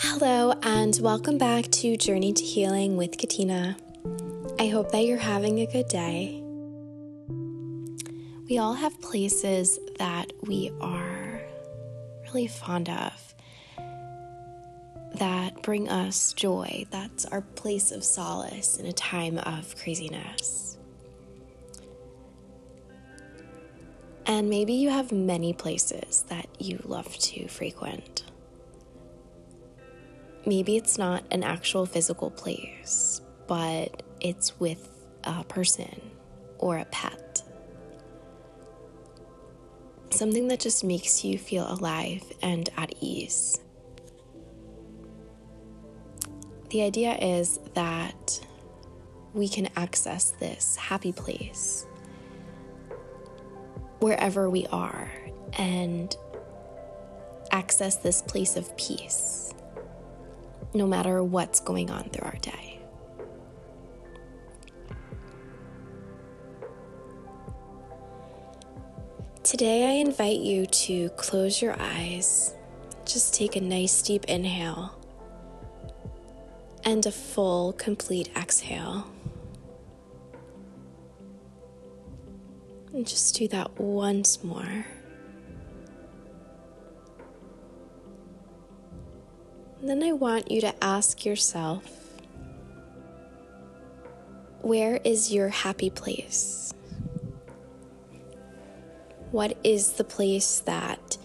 Hello, and welcome back to Journey to Healing with Katina. I hope that you're having a good day. We all have places that we are really fond of that bring us joy. That's our place of solace in a time of craziness. And maybe you have many places that you love to frequent. Maybe it's not an actual physical place, but it's with a person or a pet. Something that just makes you feel alive and at ease. The idea is that we can access this happy place wherever we are and access this place of peace no matter what's going on through our day. Today, I invite you to close your eyes, just take a nice deep inhale, and a full, complete exhale. And just do that once more. Then I want you to ask yourself where is your happy place? What is the place that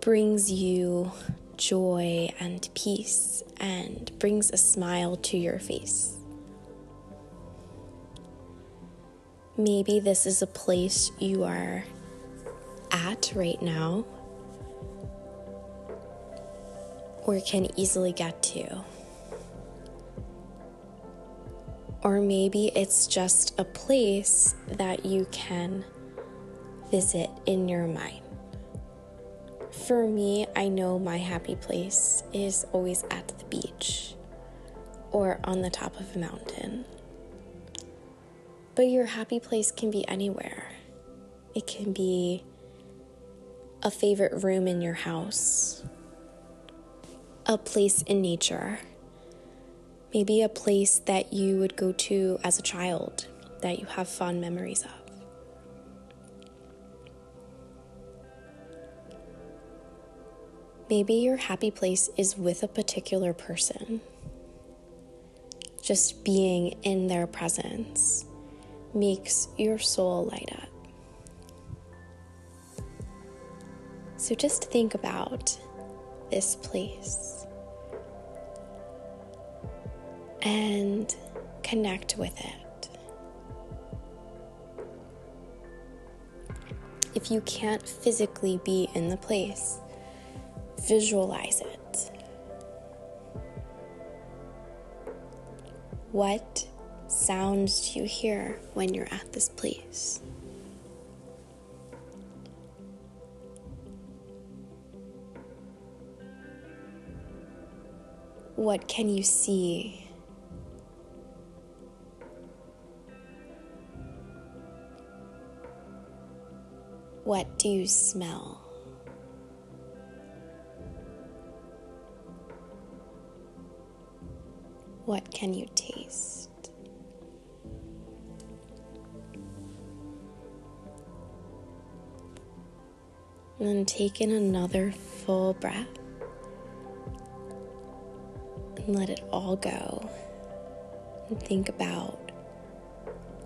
brings you joy and peace and brings a smile to your face? Maybe this is a place you are at right now or can easily get to. Or maybe it's just a place that you can visit in your mind. For me, I know my happy place is always at the beach or on the top of a mountain. But your happy place can be anywhere. It can be a favorite room in your house a place in nature. Maybe a place that you would go to as a child that you have fond memories of. Maybe your happy place is with a particular person. Just being in their presence makes your soul light up. So just think about this place and connect with it. If you can't physically be in the place, visualize it. What sounds do you hear when you're at this place? What can you see? What do you smell? What can you taste? And then take in another full breath and let it all go. And think about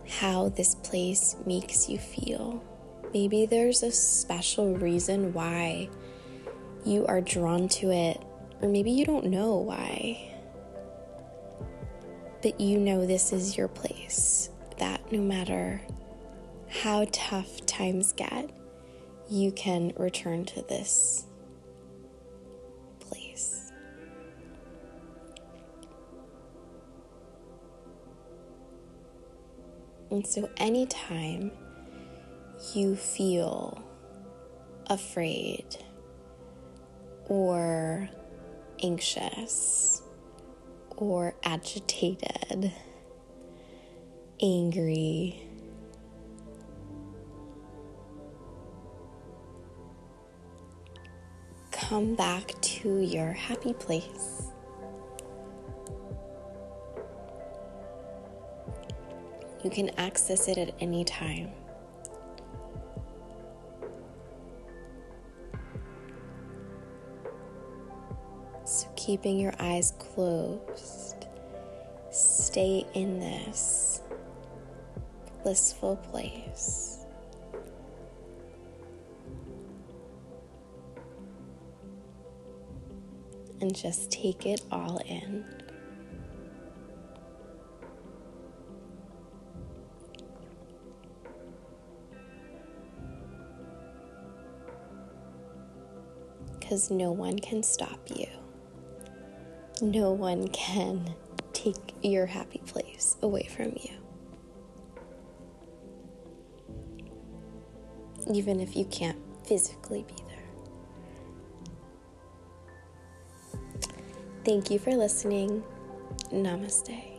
how this place makes you feel. Maybe there's a special reason why you are drawn to it, or maybe you don't know why. But you know this is your place, that no matter how tough times get, you can return to this And so, anytime you feel afraid or anxious or agitated, angry, come back to your happy place. You can access it at any time. So, keeping your eyes closed, stay in this blissful place. And just take it all in. Because no one can stop you. No one can take your happy place away from you. Even if you can't physically be there. Thank you for listening. Namaste.